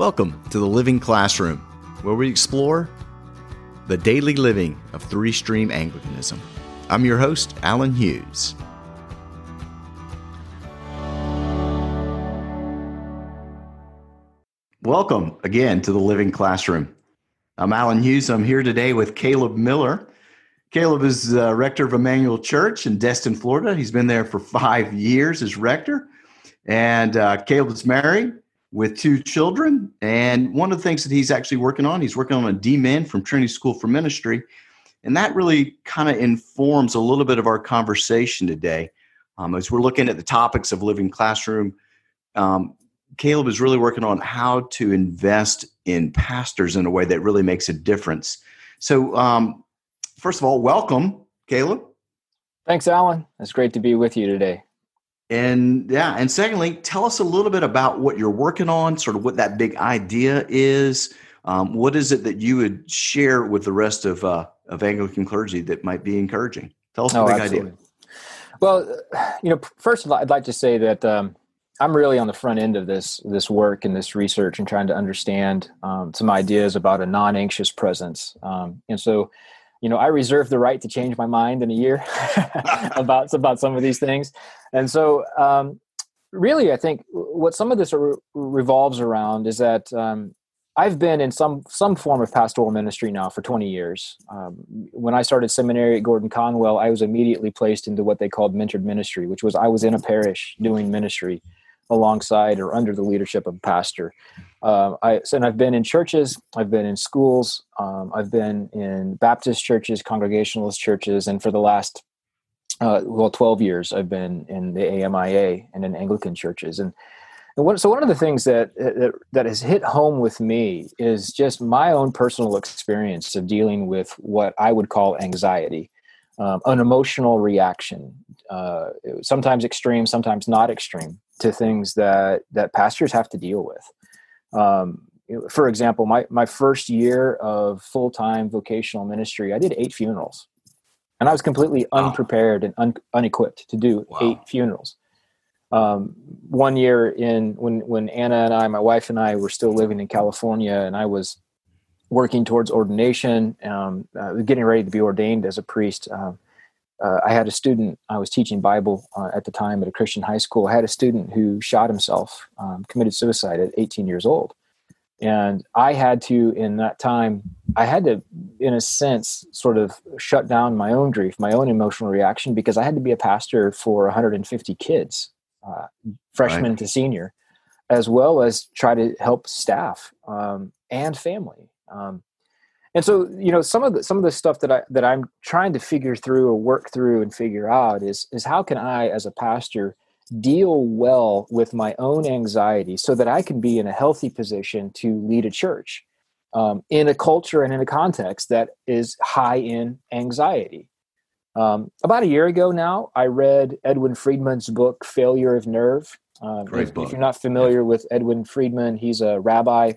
Welcome to the Living Classroom, where we explore the daily living of three stream Anglicanism. I'm your host, Allen Hughes. Welcome again to the Living Classroom. I'm Allen Hughes. I'm here today with Caleb Miller. Caleb is uh, rector of Immanuel Church in Destin, Florida. He's been there for five years as rector. And uh, Caleb is married with two children. And one of the things that he's actually working on, he's working on a DMin from Trinity School for Ministry. And that really kind of informs a little bit of our conversation today. Um, as we're looking at the topics of living classroom, um, Caleb is really working on how to invest in pastors in a way that really makes a difference. So, um, first of all, welcome, Caleb. Thanks, Allen. It's great to be with you today. And yeah, and secondly, tell us a little bit about what you're working on, sort of what that big idea is. Um, what is it that you would share with the rest of uh, of Anglican clergy that might be encouraging? Tell us oh, the big absolutely. idea. Well, you know, first of all, I'd like to say that um, I'm really on the front end of this this work and this research and trying to understand um, some ideas about a non-anxious presence. Um, and so, you know, I reserve the right to change my mind in a year about about some of these things. And so, um, really, I think what some of this re- revolves around is that um, I've been in some some form of pastoral ministry now for 20 years. Um, when I started seminary at Gordon Conwell, I was immediately placed into what they called mentored ministry, which was I was in a parish doing ministry alongside or under the leadership of a pastor. Uh, I and I've been in churches, I've been in schools, um, I've been in Baptist churches, Congregationalist churches, and for the last uh, well, 12 years I've been in the AMIA and in Anglican churches. And, and so one of the things that, that, that has hit home with me is just my own personal experience of dealing with what I would call anxiety, um, an emotional reaction, uh, sometimes extreme, sometimes not extreme, to things that, that pastors have to deal with. Um, for example, my, my first year of full time vocational ministry, I did eight funerals and I was completely unprepared and un- unequipped to do wow. eight funerals. Um, one year in when when Anna and I, my wife and I, were still living in California, and I was working towards ordination, um, uh, getting ready to be ordained as a priest. Um, uh, I had a student. I was teaching Bible uh, at the time at a Christian high school. I had a student who shot himself, um, committed suicide at 18 years old, and i had to in that time i had to in a sense sort of shut down my own grief my own emotional reaction because i had to be a pastor for 150 kids uh, freshman right. to senior as well as try to help staff um, and family um, and so you know some of the some of the stuff that i that i'm trying to figure through or work through and figure out is is how can i as a pastor deal well with my own anxiety so that I can be in a healthy position to lead a church um, in a culture and in a context that is high in anxiety. Um, about a year ago now, I read Edwin Friedman's book, Failure of Nerve. Um, Great if, book. if you're not familiar with Edwin Friedman, he's a rabbi.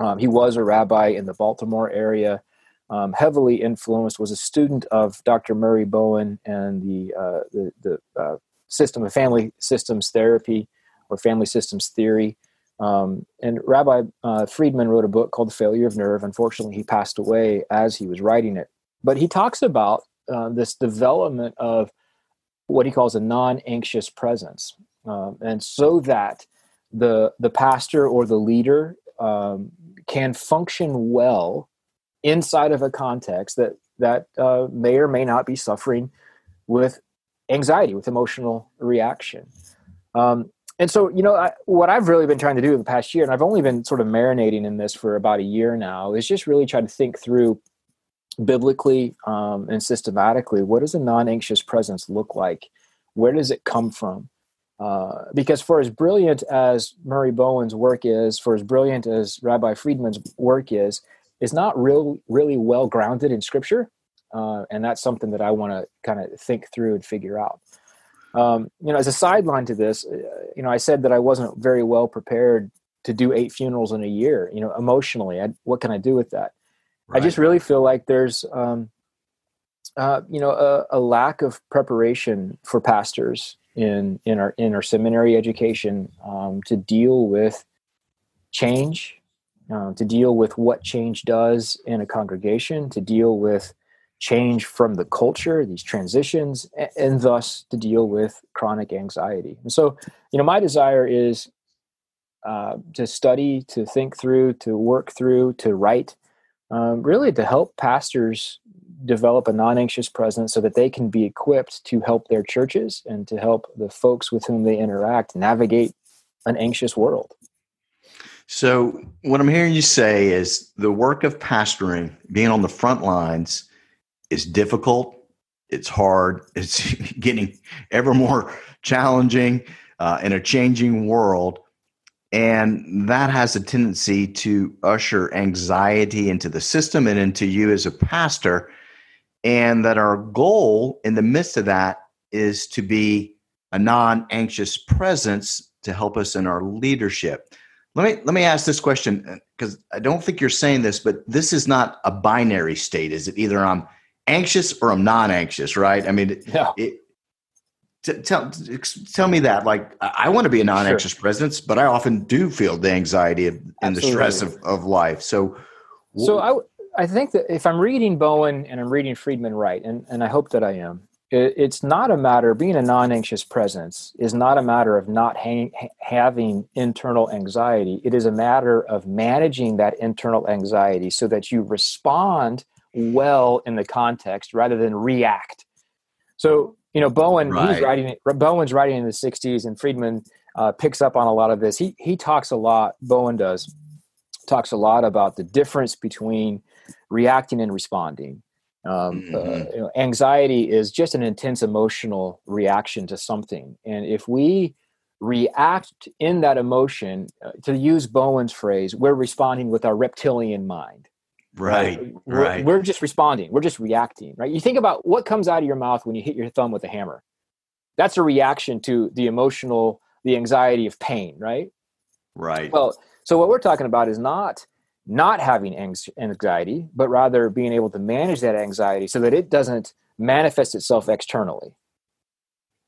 Um, he was a rabbi in the Baltimore area. Um, heavily influenced, was a student of Dr. Murray Bowen and the uh, the, the uh, system of family systems therapy or family systems theory. Um, and Rabbi uh, Friedman wrote a book called The Failure of Nerve. Unfortunately, he passed away as he was writing it. But he talks about uh, this development of what he calls a non-anxious presence, um, and so that the the pastor or the leader um, can function well inside of a context that that uh, may or may not be suffering with anxiety, with emotional reaction. Um, and so, you know, I, what I've really been trying to do in the past year, and I've only been sort of marinating in this for about a year now, is just really try to think through biblically um, and systematically what does a non-anxious presence look like? Where does it come from? Uh, because for as brilliant as Murray Bowen's work is, for as brilliant as Rabbi Friedman's work is, is not real, really well grounded in Scripture uh, and that's something that I want to kind of think through and figure out. Um, you know, as a sideline to this, uh, you know, I said that I wasn't very well prepared to do eight funerals in a year. You know, emotionally, I, what can I do with that? Right. I just really feel like there's, um, uh, you know, a, a, lack of preparation for pastors in in our in our seminary education um, to deal with change, uh, to deal with what change does in a congregation, to deal with change from the culture, these transitions, and, and thus to deal with chronic anxiety. And so, you know, my desire is uh, to study, to think through, to work through, to write, um, really to help pastors develop a non anxious presence so that they can be equipped to help their churches and to help the folks with whom they interact navigate an anxious world. So, what I'm hearing you say is the work of pastoring, being on the front lines, is difficult. It's hard. It's getting ever more challenging uh, in a changing world. And that has a tendency to usher anxiety into the system and into you as a pastor. And that our goal in the midst of that is to be a non anxious presence to help us in our leadership. Let me let me ask this question uh, because I don't think you're saying this, but this is not a binary state. Is it either I'm anxious or I'm non anxious, right? I mean, yeah. It, t- tell tell me that. Like, I want to be a non anxious sure. presence, but I often do feel the anxiety and Absolutely. the stress of, of life. So, so I I think that if I'm reading Bowen and I'm reading Friedman right, and and I hope that I am, it, it's not a matter of being a non anxious presence is not a matter of not hang, having internal anxiety. It is a matter of managing that internal anxiety so that you respond well in the context rather than react. So, you know, Bowen, right. he's writing, Bowen's writing in the 60s, and Friedman uh, picks up on a lot of this. He, he talks a lot, Bowen does, talks a lot about the difference between reacting and responding. Um, mm-hmm. uh, you know, anxiety is just an intense emotional reaction to something. And if we react in that emotion, uh, to use Bowen's phrase, we're responding with our reptilian mind. Right, right. We're, right. we're just responding. We're just reacting, right? You think about what comes out of your mouth when you hit your thumb with a hammer. That's a reaction to the emotional, the anxiety of pain, right? Right. Well, so what we're talking about is not not having anxiety, but rather being able to manage that anxiety so that it doesn't manifest itself externally.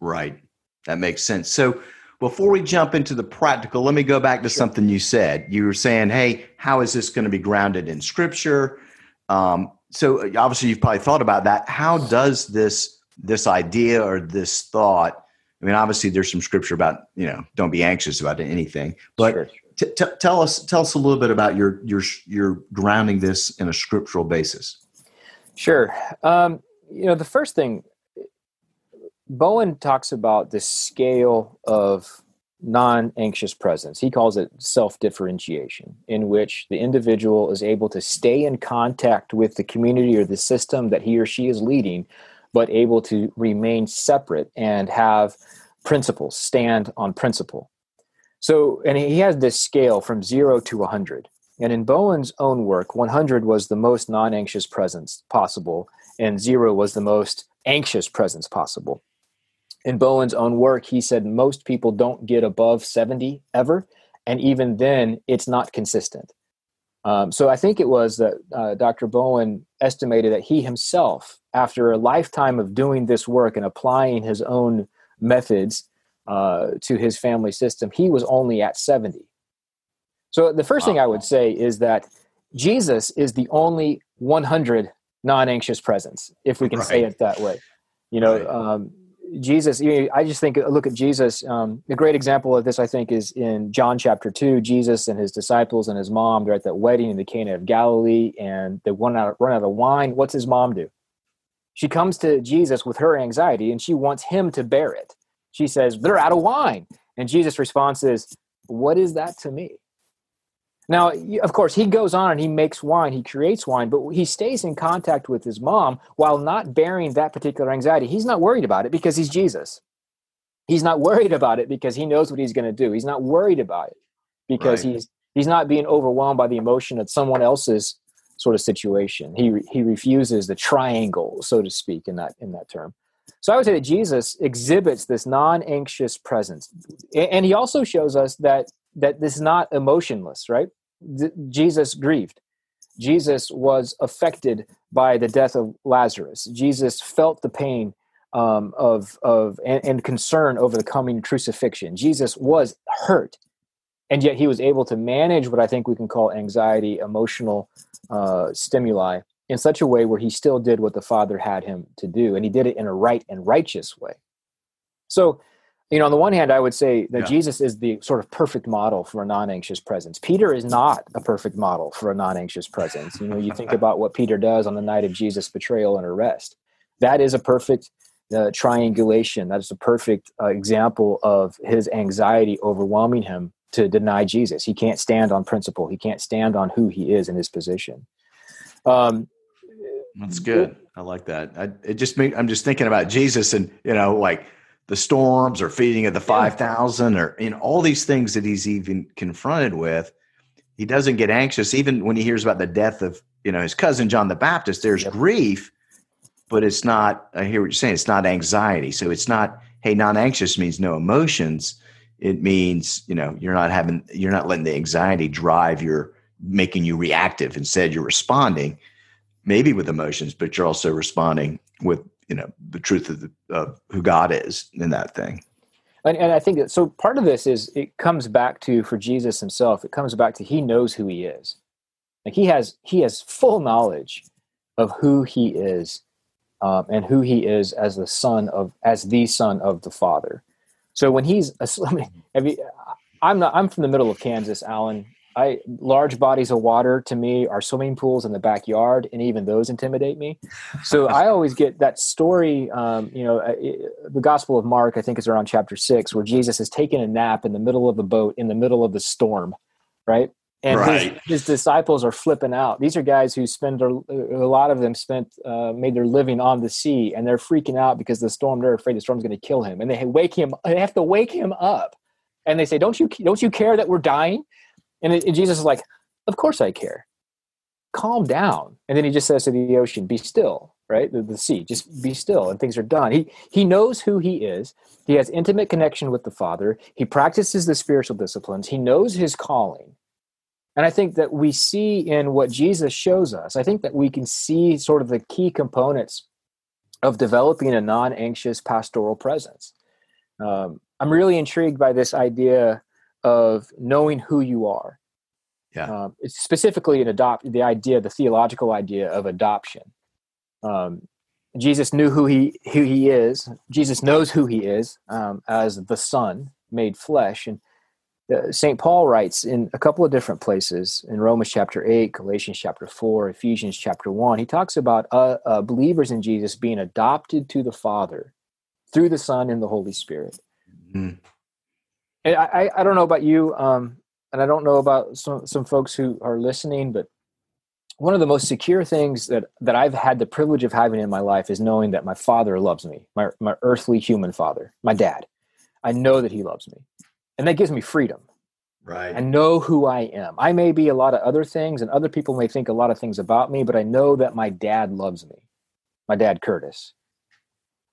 Right. That makes sense. So before we jump into the practical, let me go back to sure. something you said. You were saying, hey, how is this going to be grounded in scripture? Um, so uh, obviously you've probably thought about that. How does this this idea or this thought? I mean, obviously there's some scripture about you know don't be anxious about anything, but sure. T- t- tell us tell us a little bit about your your your grounding this in a scriptural basis. Sure. Um, you know, the first thing Bowen talks about the scale of non anxious presence. He calls it self differentiation, in which the individual is able to stay in contact with the community or the system that he or she is leading, but able to remain separate and have principles, stand on principle. So, and he has this scale from zero to 100. And in Bowen's own work, 100 was the most non anxious presence possible, and zero was the most anxious presence possible in Bowen's own work, he said most people don't get above 70 ever. And even then, it's not consistent. Um, so I think it was that uh, Dr. Bowen estimated that he himself, after a lifetime of doing this work and applying his own methods uh, to his family system, he was only at 70. So the first wow. thing I would say is that Jesus is the only 100 non anxious presence, if we can right. say it that way. You know, right. um, Jesus, I just think, look at Jesus. Um, a great example of this, I think, is in John chapter 2. Jesus and his disciples and his mom, they're at that wedding in the Cana of Galilee and they run out, run out of wine. What's his mom do? She comes to Jesus with her anxiety and she wants him to bear it. She says, They're out of wine. And Jesus' response is, What is that to me? Now, of course, he goes on and he makes wine, he creates wine, but he stays in contact with his mom while not bearing that particular anxiety. He's not worried about it because he's Jesus. He's not worried about it because he knows what he's going to do. He's not worried about it because right. he's he's not being overwhelmed by the emotion of someone else's sort of situation. He he refuses the triangle, so to speak, in that in that term. So I would say that Jesus exhibits this non-anxious presence, and he also shows us that that this is not emotionless, right? Jesus grieved. Jesus was affected by the death of Lazarus. Jesus felt the pain um, of of and, and, concern over the coming crucifixion. Jesus was hurt. and yet he was able to manage what I think we can call anxiety, emotional uh, stimuli in such a way where he still did what the Father had him to do, and he did it in a right and righteous way. So, you know, on the one hand, I would say that yeah. Jesus is the sort of perfect model for a non-anxious presence. Peter is not a perfect model for a non-anxious presence. You know, you think about what Peter does on the night of Jesus' betrayal and arrest. That is a perfect uh, triangulation. That is a perfect uh, example of his anxiety overwhelming him to deny Jesus. He can't stand on principle. He can't stand on who he is in his position. Um, That's good. I like that. I, it just make, I'm just thinking about Jesus and you know like the storms or feeding of the five thousand or you know all these things that he's even confronted with. He doesn't get anxious even when he hears about the death of you know his cousin John the Baptist. There's yep. grief, but it's not. I hear what you're saying. It's not anxiety. So it's not. Hey, non-anxious means no emotions it means you know you're not having you're not letting the anxiety drive your making you reactive instead you're responding maybe with emotions but you're also responding with you know the truth of, the, of who god is in that thing and, and i think that so part of this is it comes back to for jesus himself it comes back to he knows who he is like he has he has full knowledge of who he is um, and who he is as the son of as the son of the father so when he's, I you, I'm not. I'm from the middle of Kansas, Allen. I large bodies of water to me are swimming pools in the backyard, and even those intimidate me. So I always get that story. Um, you know, it, the Gospel of Mark, I think, is around chapter six, where Jesus is taking a nap in the middle of the boat in the middle of the storm, right? and right. his, his, disciples are flipping out. These are guys who spend a, a lot of them spent uh, made their living on the sea, and they're freaking out because the storm. They're afraid the storm's going to kill him, and they wake him. They have to wake him up, and they say, "Don't you don't you care that we're dying?" And, it, and Jesus is like, "Of course I care. Calm down." And then he just says to the ocean, "Be still." Right, the, the sea, just be still, and things are done. He he knows who he is. He has intimate connection with the Father. He practices the spiritual disciplines. He knows his calling and I think that we see in what Jesus shows us, I think that we can see sort of the key components of developing a non anxious pastoral presence. Um, I'm really intrigued by this idea of knowing who you are. Yeah. Um, it's specifically an adopt the idea, the theological idea of adoption. Um, Jesus knew who he who he is. Jesus knows who he is um, as the Son made flesh, and uh, St. Paul writes in a couple of different places in Romans chapter 8, Galatians chapter 4, Ephesians chapter 1. He talks about uh, uh, believers in Jesus being adopted to the Father through the Son and the Holy Spirit. Mm-hmm. And I, I, don't know about you, um, and I don't know about some, some folks who are listening, but one of the most secure things that, that I've had the privilege of having in my life is knowing that my father loves me, my, my earthly human father, my dad. I know that he loves me and that gives me freedom. Right. I know who i am. I may be a lot of other things and other people may think a lot of things about me but i know that my dad loves me my dad curtis.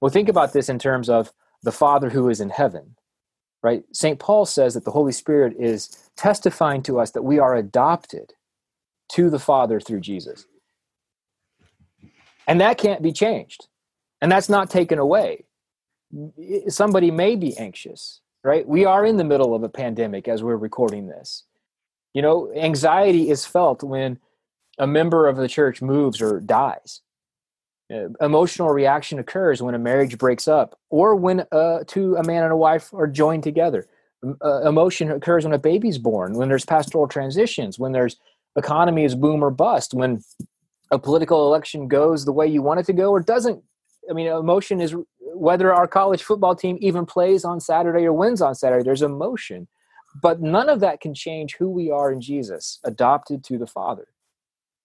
Well think about this in terms of the father who is in heaven right st paul says that the holy spirit is testifying to us that we are adopted to the father through jesus and that can't be changed and that's not taken away somebody may be anxious right? We are in the middle of a pandemic as we're recording this. You know, anxiety is felt when a member of the church moves or dies. Uh, emotional reaction occurs when a marriage breaks up or when uh, two a man and a wife are joined together. Uh, emotion occurs when a baby's born, when there's pastoral transitions, when there's economy is boom or bust, when a political election goes the way you want it to go or doesn't. I mean, emotion is whether our college football team even plays on Saturday or wins on Saturday, there's emotion. But none of that can change who we are in Jesus, adopted to the Father.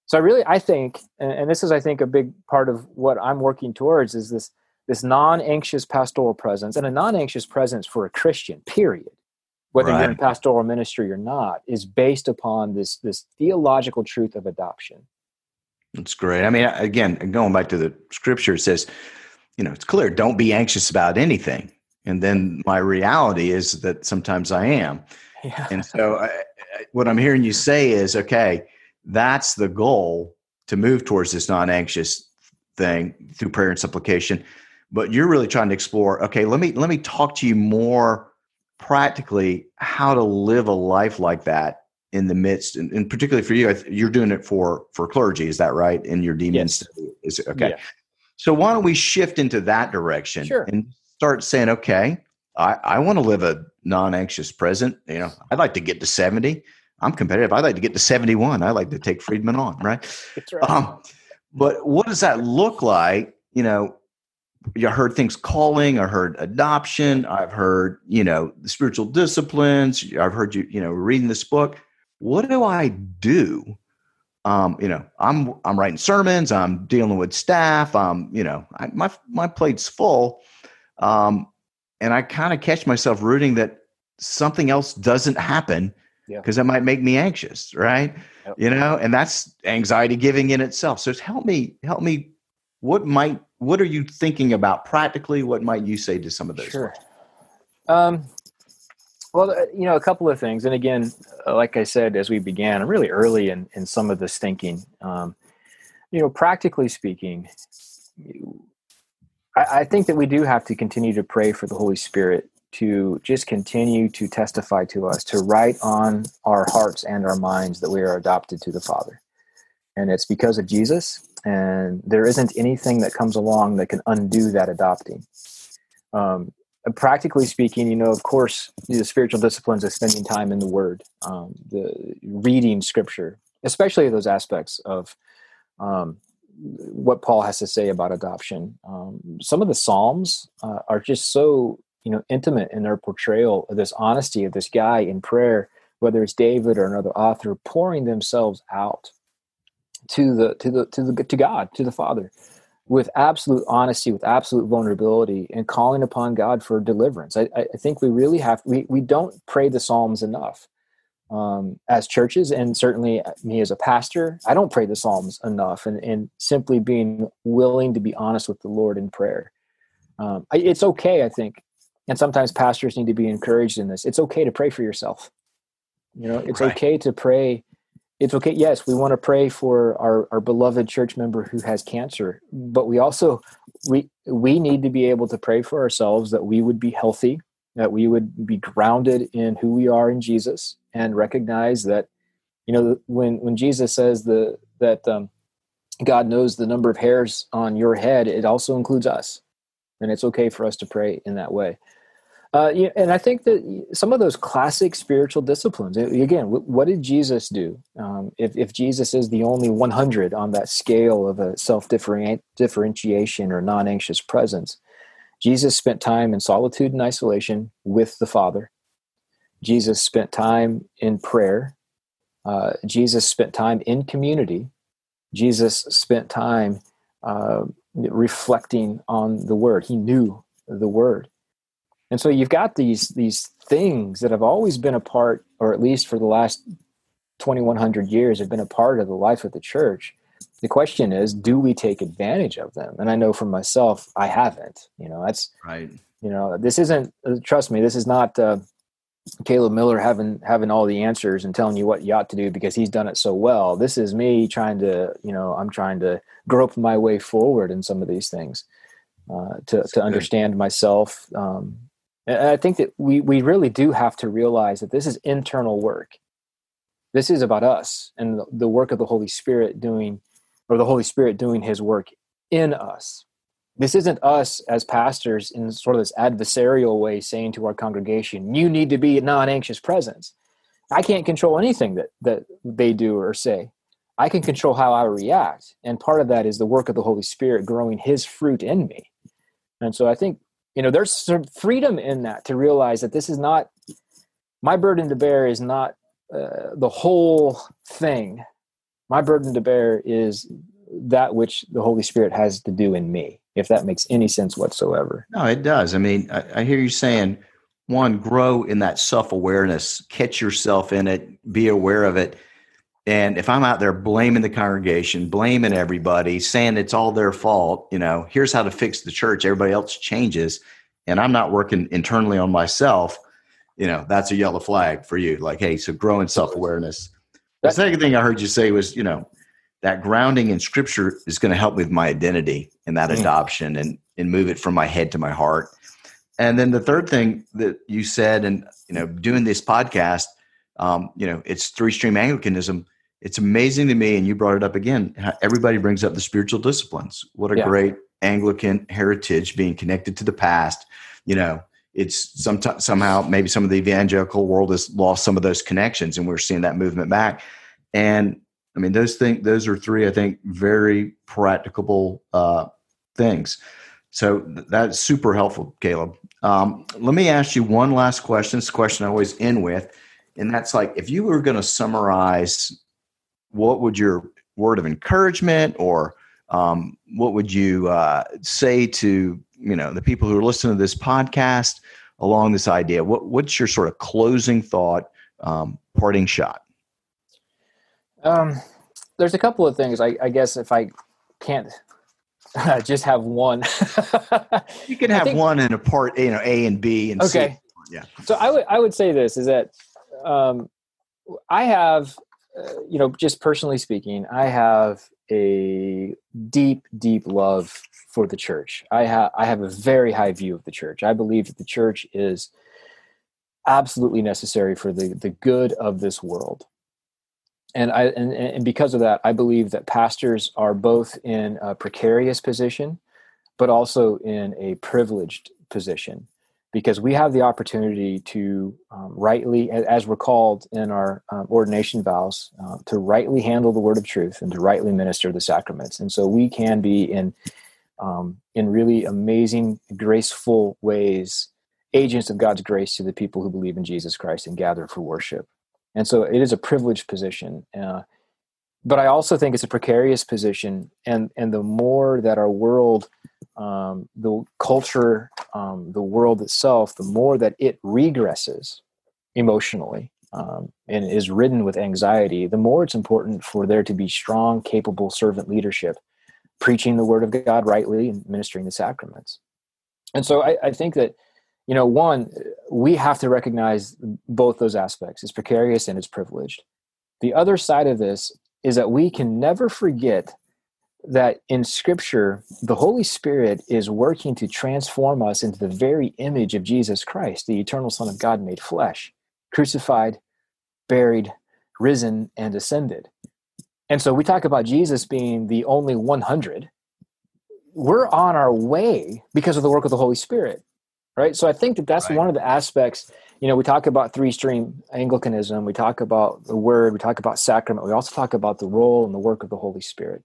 So I really, I think, and this is, I think, a big part of what I'm working towards is this this non-anxious pastoral presence and a non-anxious presence for a Christian. Period. Whether right. you're in pastoral ministry or not, is based upon this this theological truth of adoption. That's great. I mean, again, going back to the scripture, it says, you know, it's clear, don't be anxious about anything. And then my reality is that sometimes I am. Yeah. And so I, what I'm hearing you say is, okay, that's the goal to move towards this non anxious thing through prayer and supplication. But you're really trying to explore, okay, let me, let me talk to you more practically how to live a life like that in the midst, and, and particularly for you, you're doing it for for clergy. Is that right? In your demons, yes. is it okay? Yeah. So why don't we shift into that direction sure. and start saying, okay, I, I want to live a non-anxious present. You know, I'd like to get to 70. I'm competitive. I'd like to get to 71. I like to take Friedman on, right? That's right. Um, but what does that look like? You know, I heard things calling. I heard adoption. I've heard, you know, the spiritual disciplines. I've heard you, you know, reading this book. What do I do um, you know, I'm I'm writing sermons, I'm dealing with staff, I'm, you know, I, my my plate's full, um, and I kind of catch myself rooting that something else doesn't happen because yeah. that might make me anxious, right? Yep. You know, and that's anxiety giving in itself. So help me, help me. What might what are you thinking about practically? What might you say to some of those? Sure. Um, well, uh, you know, a couple of things. And again, uh, like I said, as we began, I'm really early in, in some of this thinking. Um, you know, practically speaking, I, I think that we do have to continue to pray for the Holy Spirit to just continue to testify to us, to write on our hearts and our minds that we are adopted to the Father. And it's because of Jesus, and there isn't anything that comes along that can undo that adopting. Um, practically speaking, you know, of course, the spiritual disciplines of spending time in the Word, um, the reading Scripture, especially those aspects of um, what Paul has to say about adoption. Um, some of the Psalms uh, are just so you know intimate in their portrayal of this honesty of this guy in prayer, whether it's David or another author, pouring themselves out to the to the to the to God to the Father with absolute honesty, with absolute vulnerability, and calling upon God for deliverance. I, I think we really have we we don't pray the Psalms enough um, as churches, and certainly me as a pastor, I don't pray the Psalms enough, and and simply being willing to be honest with the Lord in prayer. Um, I, it's okay, I think, and sometimes pastors need to be encouraged in this. It's okay to pray for yourself. You know, it's right. okay to pray it's okay. Yes, we want to pray for our, our beloved church member who has cancer, but we also we we need to be able to pray for ourselves that we would be healthy, that we would be grounded in who we are in Jesus, and recognize that you know when when Jesus says the that um, God knows the number of hairs on your head, it also includes us, and it's okay for us to pray in that way. Uh, and I think that some of those classic spiritual disciplines, again, what did Jesus do? Um, if, if Jesus is the only 100 on that scale of a self differentiation or non anxious presence, Jesus spent time in solitude and isolation with the Father. Jesus spent time in prayer. Uh, Jesus spent time in community. Jesus spent time uh, reflecting on the Word. He knew the Word. And so you've got these these things that have always been a part, or at least for the last 2100 years, have been a part of the life of the church. The question is, do we take advantage of them? And I know for myself, I haven't. You know, that's right. You know, this isn't. Uh, trust me, this is not uh, Caleb Miller having having all the answers and telling you what you ought to do because he's done it so well. This is me trying to, you know, I'm trying to grope my way forward in some of these things uh, to to understand myself, um, and I think that we, we really do have to realize that this is internal work. This is about us and the work of the Holy Spirit doing, or the Holy Spirit doing his work in us. This isn't us as pastors in sort of this adversarial way saying to our congregation, you need to be a non anxious presence. I can't control anything that, that they do or say. I can control how I react. And part of that is the work of the Holy Spirit growing his fruit in me. And so I think you know there's some freedom in that to realize that this is not my burden to bear is not uh, the whole thing. My burden to bear is that which the holy spirit has to do in me if that makes any sense whatsoever. No it does. I mean i, I hear you saying one grow in that self-awareness catch yourself in it be aware of it and if I'm out there blaming the congregation, blaming everybody, saying it's all their fault, you know, here's how to fix the church, everybody else changes, and I'm not working internally on myself, you know, that's a yellow flag for you. Like, hey, so growing self awareness. The second thing I heard you say was, you know, that grounding in scripture is going to help with my identity and that mm. adoption and and move it from my head to my heart. And then the third thing that you said, and you know, doing this podcast, um, you know, it's three stream Anglicanism. It's amazing to me, and you brought it up again. everybody brings up the spiritual disciplines. What a yeah. great Anglican heritage, being connected to the past. You know, it's sometimes somehow maybe some of the evangelical world has lost some of those connections, and we're seeing that movement back. And I mean, those things, those are three, I think, very practicable uh, things. So that's super helpful, Caleb. Um, let me ask you one last question. It's a question I always end with, and that's like, if you were going to summarize, what would your word of encouragement or um, what would you uh, say to you know the people who are listening to this podcast along this idea? What, what's your sort of closing thought, um, parting shot? Um, there's a couple of things. I, I guess if I can't just have one, you can have think, one in a part, you know, A and B and okay. C. Yeah. So I would I would say this is that um, I have, you know, just personally speaking, I have a deep, deep love for the church. I have I have a very high view of the church. I believe that the church is absolutely necessary for the the good of this world and I and, and because of that, I believe that pastors are both in a precarious position, but also in a privileged position, because we have the opportunity to um, rightly, as we're called in our um, ordination vows, uh, to rightly handle the word of truth and to rightly minister the sacraments, and so we can be in um, in really amazing, graceful ways agents of God's grace to the people who believe in Jesus Christ and gather for worship. And so it is a privileged position uh, but i also think it's a precarious position and and the more that our world um, the culture um, the world itself the more that it regresses emotionally um, and is ridden with anxiety the more it's important for there to be strong capable servant leadership preaching the word of god rightly and ministering the sacraments. And so I, I think that you know one we have to recognize both those aspects. It's precarious and it's privileged. The other side of this is that we can never forget that in scripture the holy spirit is working to transform us into the very image of jesus christ the eternal son of god made flesh crucified buried risen and ascended. And so we talk about jesus being the only 100 we're on our way because of the work of the holy spirit right? So i think that that's right. one of the aspects you know we talk about three stream anglicanism we talk about the word we talk about sacrament we also talk about the role and the work of the holy spirit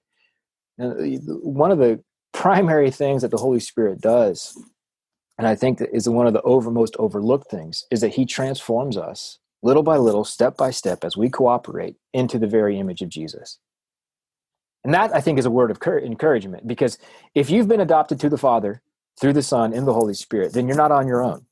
and one of the primary things that the holy spirit does and i think that is one of the over most overlooked things is that he transforms us little by little step by step as we cooperate into the very image of jesus and that i think is a word of encouragement because if you've been adopted to the father through the Son in the Holy Spirit, then you're not on your own.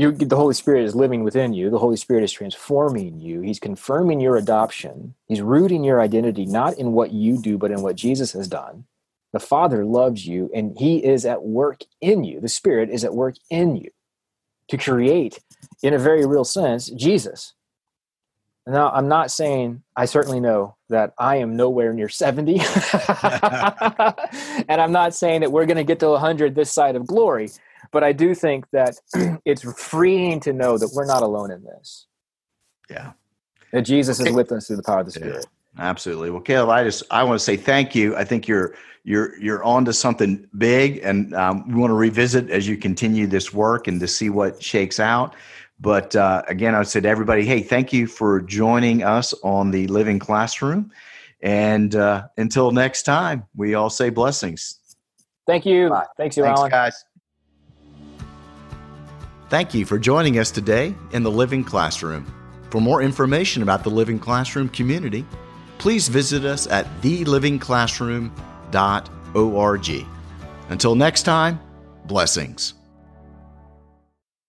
You, the Holy Spirit is living within you. The Holy Spirit is transforming you. He's confirming your adoption. He's rooting your identity not in what you do, but in what Jesus has done. The Father loves you, and He is at work in you. The Spirit is at work in you to create, in a very real sense, Jesus. Now, I'm not saying, I certainly know that I am nowhere near 70. and I'm not saying that we're going to get to 100 this side of glory, but I do think that it's freeing to know that we're not alone in this. Yeah. That Jesus is with us through the power of the Spirit. Yeah, absolutely. Well, Caleb, I just I want to say thank you. I think you're you're you're on to something big, and um, we want to revisit as you continue this work and to see what shakes out. But uh, again, I would say to everybody, hey, thank you for joining us on the Living Classroom. And uh, until next time, we all say blessings. Thank you. Bye. Thanks, you, Thanks, Allen. guys. Thank you for joining us today in the Living Classroom. For more information about the Living Classroom community, please visit us at thelivingclassroom.org. Until next time, blessings.